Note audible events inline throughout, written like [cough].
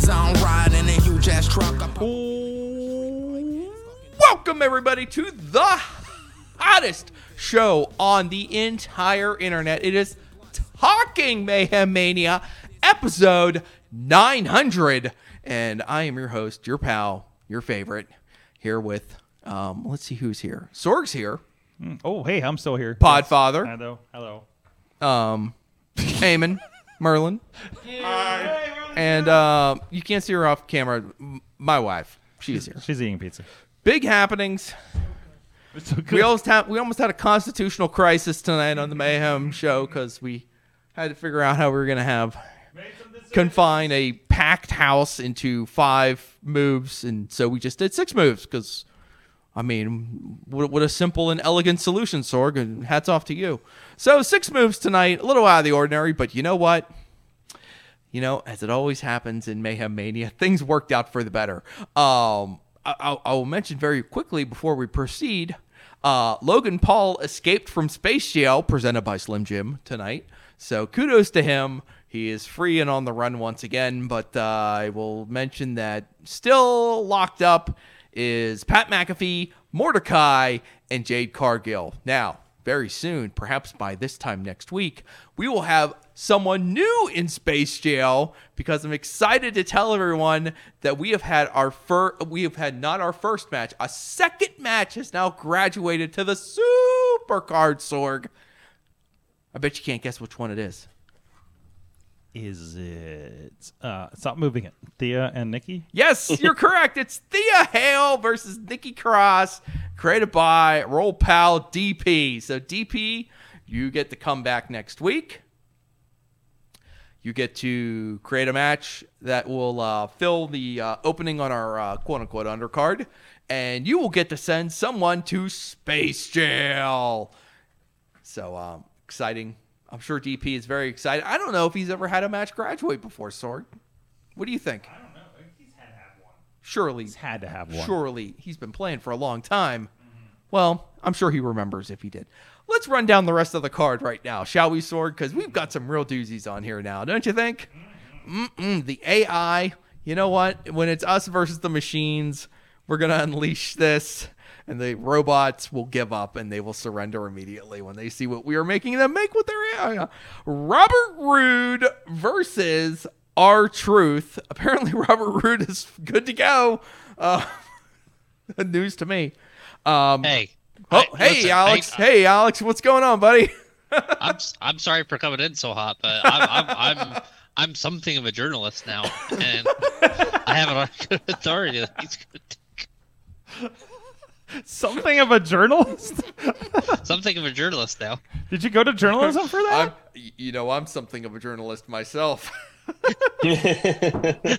Cause I don't ride in a huge ass truck. Welcome, everybody, to the hottest show on the entire internet. It is Talking Mayhem Mania, episode 900. And I am your host, your pal, your favorite, here with, um, let's see who's here. Sorg's here, Oh, hey, I'm still here. Podfather, Hello. Hello. um, Eamon, Merlin, and um, you can't see her off camera, my wife. She's here. She's eating pizza. Big happenings. So good. We almost had we almost had a constitutional crisis tonight on the Mayhem show because we had to figure out how we were going to have confine a packed house into five moves, and so we just did six moves because. I mean, what, what a simple and elegant solution, Sorg, and hats off to you. So, six moves tonight, a little out of the ordinary, but you know what? You know, as it always happens in Mayhem Mania, [laughs] things worked out for the better. Um, I, I, will mention very quickly before we proceed. Uh, Logan Paul escaped from space jail, presented by Slim Jim tonight. So kudos to him. He is free and on the run once again. But uh, I will mention that still locked up is Pat McAfee, Mordecai, and Jade Cargill. Now, very soon, perhaps by this time next week, we will have someone new in space jail because I'm excited to tell everyone that we have had our first we have had not our first match, a second match has now graduated to the super card sorg. I bet you can't guess which one it is. Is it? Uh, stop moving it. Thea and Nikki. Yes, you're [laughs] correct. It's Thea Hail versus Nikki Cross, created by Roll Pal DP. So DP, you get to come back next week. You get to create a match that will uh, fill the uh, opening on our uh, quote unquote undercard, and you will get to send someone to space jail. So um, exciting. I'm sure DP is very excited. I don't know if he's ever had a match graduate before, Sorg. What do you think? I don't know. He's had to have one. Surely. He's had to have one. Surely. He's been playing for a long time. Well, I'm sure he remembers if he did. Let's run down the rest of the card right now, shall we, Sorg? Because we've got some real doozies on here now, don't you think? Mm-mm, the AI. You know what? When it's us versus the machines, we're going to unleash this, and the robots will give up and they will surrender immediately when they see what we are making them make with their AI. Robert Roode versus R-Truth. Apparently, [laughs] Robert Roode is good to go. Uh, [laughs] news to me. Um, Hey. Oh, I- hey, listen, Alex. I, hey, Alex. What's going on, buddy? [laughs] I'm I'm sorry for coming in so hot, but I'm I'm I'm, I'm something of a journalist now, and I have a good authority. that He's good. Something of a journalist. [laughs] Something of a journalist now. Did you go to journalism for that? I'm, you know, I'm something of a journalist myself. [laughs] [laughs]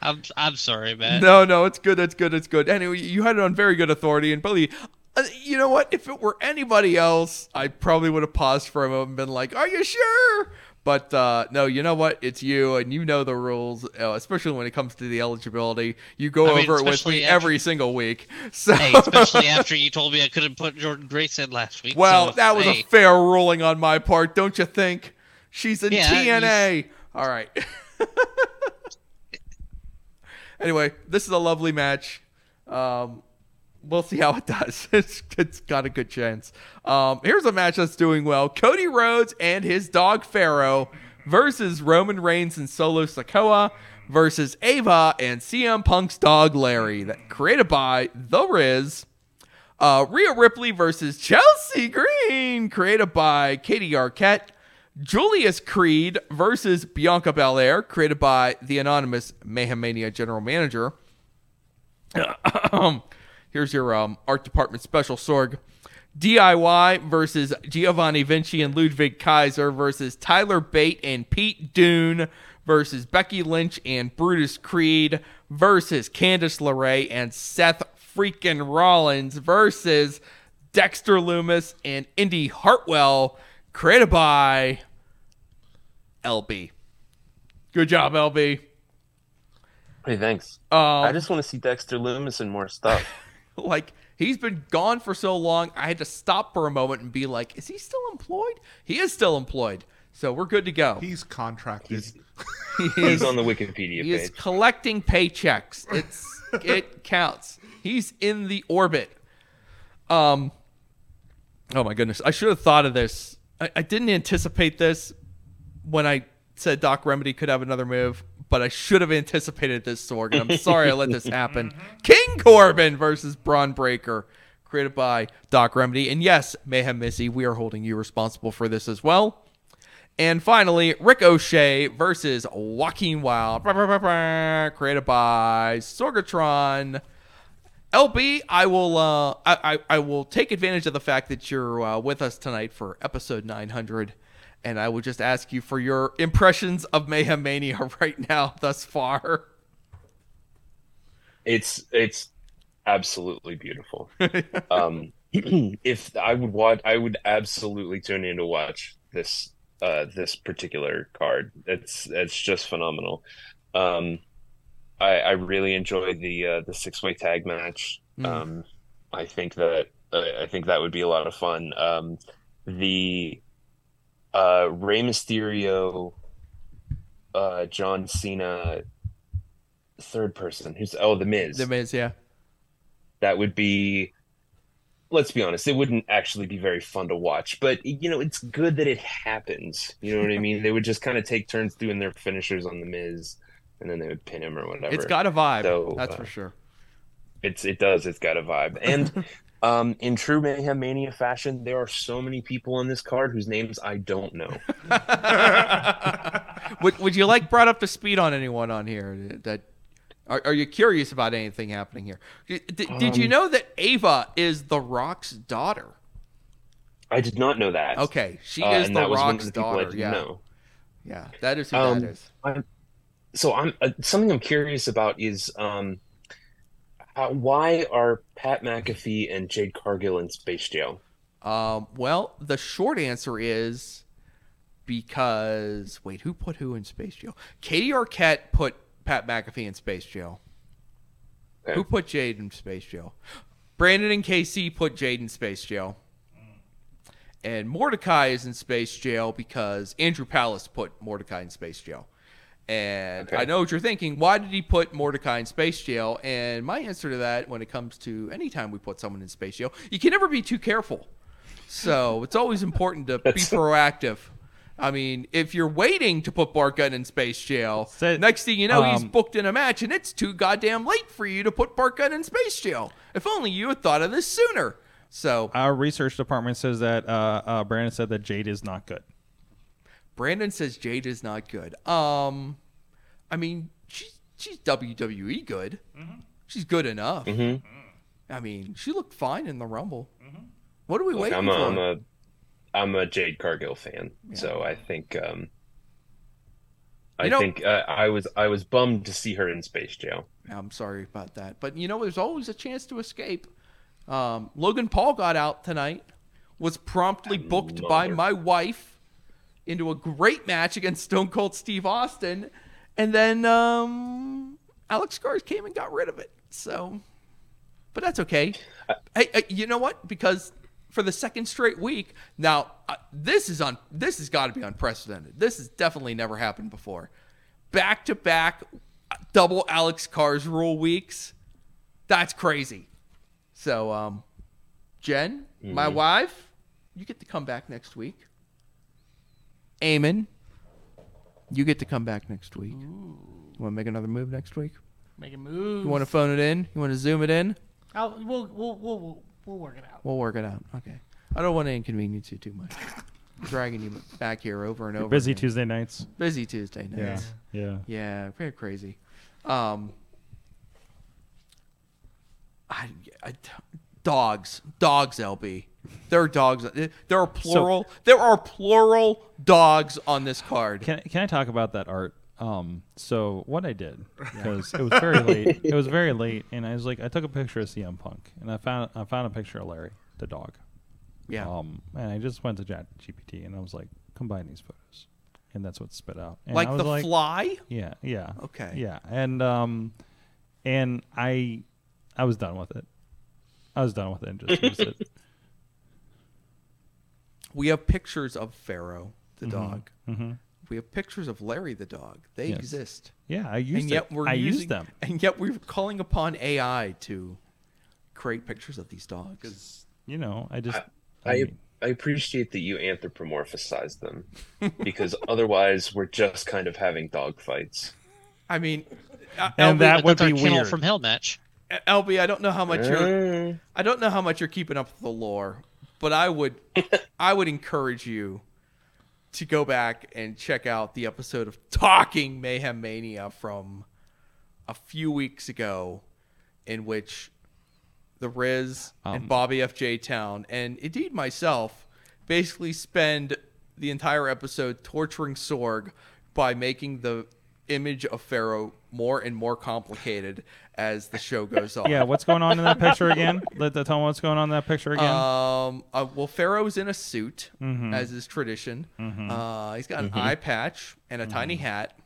I'm I'm sorry, man. no, no, it's good. It's good. It's good. Anyway, you had it on very good authority, and probably, uh, you know what? If it were anybody else, I probably would have paused for a moment and been like, "Are you sure?" But uh, no, you know what? It's you, and you know the rules, uh, especially when it comes to the eligibility. You go I mean, over it with me after- every single week. [laughs] So, Hey, especially after you told me I couldn't put Jordynne Grace in last week. well, so, that was hey, a fair ruling on my part, don't you think? She's in Yeah, TNA. All right. [laughs] anyway, this is a lovely match. Um, we'll see how it does. [laughs] It's, it's got a good chance. Um, here's a match that's doing well: Cody Rhodes and his dog Pharaoh versus Roman Reigns and Solo Sikoa versus Ava and CM Punk's dog Larry. That created by The Riz. Uh, Rhea Ripley versus Chelsea Green, created by Katie Arquette. Julius Creed versus Bianca Belair, created by the anonymous Mayhem Mania general manager. [coughs] Here's your um, art department special sorg. DIY versus Giovanni Vinci and Ludwig Kaiser versus Tyler Bate and Pete Dunne versus Becky Lynch and Brutus Creed versus Candice LeRae and Seth freaking Rollins versus Dexter Lumis and Indy Hartwell, created by LB. Good job, LB. Hey, thanks. Um, I just want to see Dexter Lumis and more stuff. [laughs] [laughs] like he's been gone for so long i had to stop for a moment and be like is he still employed he is still employed So we're good to go. He's contracted. He's, [laughs] He he's on the Wikipedia He is collecting paychecks. It's [laughs] it counts. He's in the orbit. Um. Oh my goodness! I should have thought of this. I, I didn't anticipate this when I said Doc Remedy could have another move, but I should have anticipated this, Sorg. And I'm [laughs] sorry I let this happen. King Corbin versus Bron Breakker, created by Doc Remedy, and yes, Mayhem Missy, we are holding you responsible for this as well. And finally, Ricochet versus Joaquin Wilde, created by Sorgatron. LB, I will uh, I, I, I will take advantage of the fact that you're uh, with us tonight for episode 900, and I will just ask you for your impressions of Mayhem Mania [laughs] right now thus far. It's it's absolutely beautiful. [laughs] um, [clears throat] if I would watch, I would absolutely tune in to watch this uh, this particular card. It's it's just phenomenal. Um, I, I really enjoyed the uh, the six way tag match. Mm. Um, I think that I I think that would be a lot of fun. Um, the uh, Rey Mysterio, uh, John Cena, third person. Who's oh the Miz. The Miz, yeah. that would be let's be honest it wouldn't actually be very fun to watch but you know it's good that it happens. You know what i mean? They would just kind of take turns doing their finishers on the miz and then they would pin him or whatever. It's got a vibe, So, that's uh, for sure. It's it does it's got a vibe. And [laughs] um in true mayhem mania fashion there are so many people on this card whose names i don't know. [laughs] Would, would you like brought up to speed on anyone on here that are, are you curious about anything happening here? Did, did, did you Um, know that ava is the rock's daughter? I did not know that. Okay she Uh, is the that was one of rock's the people I daughter didn't yeah. know. yeah that is who Um, that is. So I'm uh, something I'm curious about is um, how, why are Pat McAfee and Jade Cargill in space jail? um, well the short answer is because wait who put who in space jail katie arquette put pat mcafee in space jail Okay. who put jade in space jail brandon and kc put jade in space jail and Mordecai is in space jail because Andrew Palace put Mordecai in space jail. And Okay. I know what you're thinking. Why did he put Mordecai in space jail? And my answer to that, when it comes to any time we put someone in space jail, you can never be too careful. So it's always important to be proactive. I mean, if you're waiting to put Bart Gunn in space jail, So- next thing you know, he's um, booked in a match, and it's too goddamn late for you to put Bart Gunn in space jail. If only you had thought of this sooner. So Our research department says that uh, uh, Brandon said that Jade is not good. Brandon says Jade is not good. Um, I mean, she's she's WWE good. She's good enough. Mhm. I mean, she looked fine in the Rumble. What are we Look, waiting I'm a, for? I'm a I'm a Jade Cargill fan, so I think um, I You know- think uh, I was I was bummed to see her in space jail. I'm sorry about that, but you know, there's always a chance to escape. Um, Logan Paul got out tonight. Was promptly booked by Mother. my wife into a great match against Stone Cold Steve Austin, and then um, Alex Scars came and got rid of it. So, but that's okay. hey, you know what? Because for the second straight week, now uh, this is on. This has got to be unprecedented. This has definitely never happened before. Back to back, double Alex Cars rule weeks. That's crazy. So, um, Jen, my wife, you get to come back next week. Eamon, you get to come back next week. You want to make another move next week? Make a move. You want to phone it in? You want to zoom it in? I'll, we'll, we'll, we'll, we'll, we'll work it out. We'll work it out. Okay. I don't want to inconvenience you too much. [laughs] Dragging you back here over and over. Busy again. Tuesday nights. Busy Tuesday nights. Yeah. Yeah, Yeah. very crazy. Um, I, I, dogs, dogs, LB. There are dogs. There are plural. there are plural dogs on this card. Can can I talk about that art? Um, so what I did because it was very late. [laughs] It was very late, and I was like, I took a picture of CM Punk, and I found I found a picture of Larry, the dog. yeah. Um, and I just went to Chat GPT, and I was like, combine these photos, and that's what spit out. And like I was the like, fly. Yeah, yeah. Okay. Yeah, and um, and I, I was done with it. I was done with it and just used it. [laughs] We have pictures of Pharaoh. the dog. We have pictures of Larry the dog. They Yes. exist. Yeah, I used and yet it. we're I using, used them. And yet we're calling upon AI to create pictures of these dogs. You know, I just. I mean, I appreciate that you anthropomorphize them because [laughs] otherwise we're just kind of having dog fights. I mean, uh, And LB, that would be kennel weird. from Hell match. LB, I don't know how much you're Mm. I don't know how much you're keeping up with the lore, but I would I would encourage you to go back and check out the episode of Talking Mayhem Mania from a few weeks ago in which the Riz and Um, Bobby FJ Town and indeed myself basically spend the entire episode torturing Sorg by making the image of Pharaoh more and more complicated as the show [laughs] goes on. yeah, what's going on in that picture again? [laughs] Let the tell me what's going on in that picture again. Um. Uh, well, Pharaoh's in a suit, Mm-hmm. as is tradition. Uh, he's got an eye patch and a Mm-hmm. tiny hat.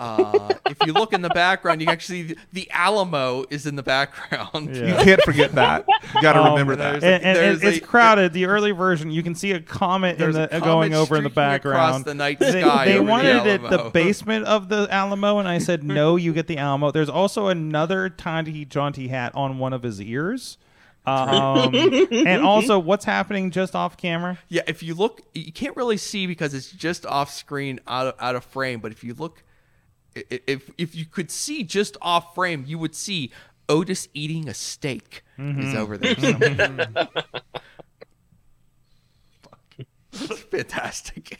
Uh, if you look in the background, you can actually see the, the Alamo is in the background. Yeah. You can't forget that. You got to Um, remember that. and, and- and it's a- crowded. The early version, you can see a comet in the a comet going over in the streaking across background. the night they sky they over the wanted it the basement of the Alamo, and I [laughs] said no. You get the Alamo. There's also another tiny jaunty hat on one of his ears. Um, [laughs] and also, what's happening just off camera? Yeah, if you look, you can't really see because it's just off screen, out of, out of frame. But if you look, i- i- if if you could see just off frame, you would see Otis eating a steak is over there. [laughs] somewhere. It's [laughs] fantastic.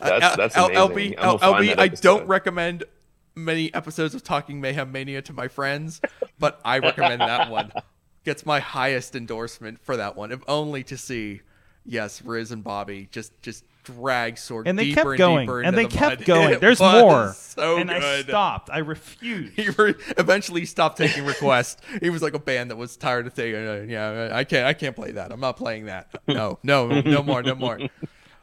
That's Uh, that's L- amazing. LB, I'm gonna find LB, I don't recommend many episodes of Talking Mayhem Mania to my friends, but I recommend that one. [laughs] Gets my highest endorsement for that one, if only to see, yes, Riz and Bobby just just drag sword And they deeper kept and going, deeper and they the kept mud. [laughs] going. There's more, So and good. I stopped. I [laughs] refused. He re- eventually stopped taking requests. he was like a band that was tired of saying, uh, "Yeah, I can't, I can't play that. I'm not playing that. No, no, no more, no more." [laughs]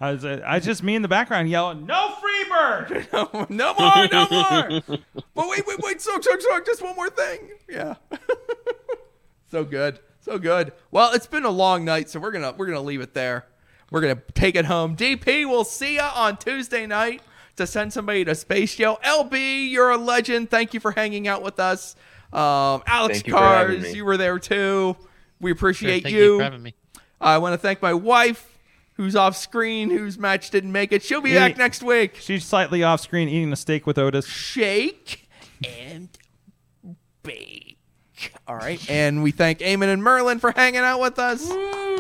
I was, uh, I just me in the background yelling, "No Freebird!" no, no more, no more. but wait, wait, wait, Soak, Soak, Soak, just one more thing. Yeah. so good. So good. Well, it's been a long night, so we're gonna we're gonna leave it there. We're gonna take it home. DP, we'll see ya on Tuesday night to send somebody to Space Yo. LB, you're a legend. Thank you for hanging out with us. Um, Alex Thank you Cars, me. you were there too. We appreciate Thank you. you for having me. I want to thank my wife, who's off screen, whose match didn't make it. She'll be Yeah. back next week. She's slightly off screen eating a steak with Otis. shake and bake. All right, and we thank Eamon and Merlin for hanging out with us.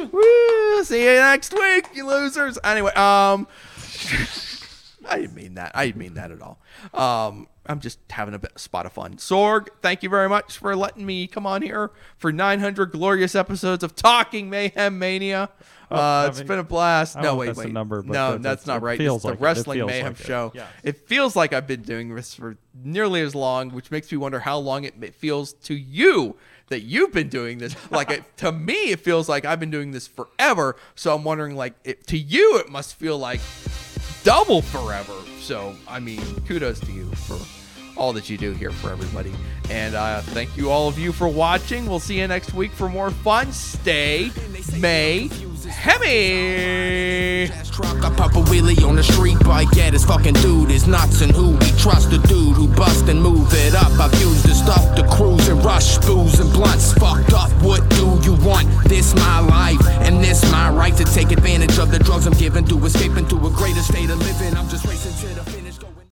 [laughs] Woo! See you next week, you losers. Anyway, um, I didn't mean that. I didn't mean that at all. Um, I'm just having a bit, spot of fun. Sorg, thank you very much for letting me come on here for 900 glorious episodes of Talking Mayhem Mania. Uh, it's been a blast. No, wait, wait. number, no, that's- that's not it right. feels It's the like it. It Wrestling Mayhem like it. show. Yes. It feels like I've been doing this for nearly as long, which makes me wonder how long it it feels to you that you've been doing this. Like it, to me, it feels like I've been doing this forever. So I'm wondering, like, it, to you, it must feel like double forever. So I mean, kudos to you for all that you do here for everybody. And uh, thank you all of you for watching. We'll see you next week for more fun. Stay May Hemi. I pop a wheelie on the street bike. Yeah, this fucking dude is nuts and who we trust. The dude who bust and move it up. I've used the stuff to cruise and rush, booze and blunts. Fucked up, what do you want? This my life and this my right to take advantage of the drugs I'm given to escape into a greater state of living. I'm just racing.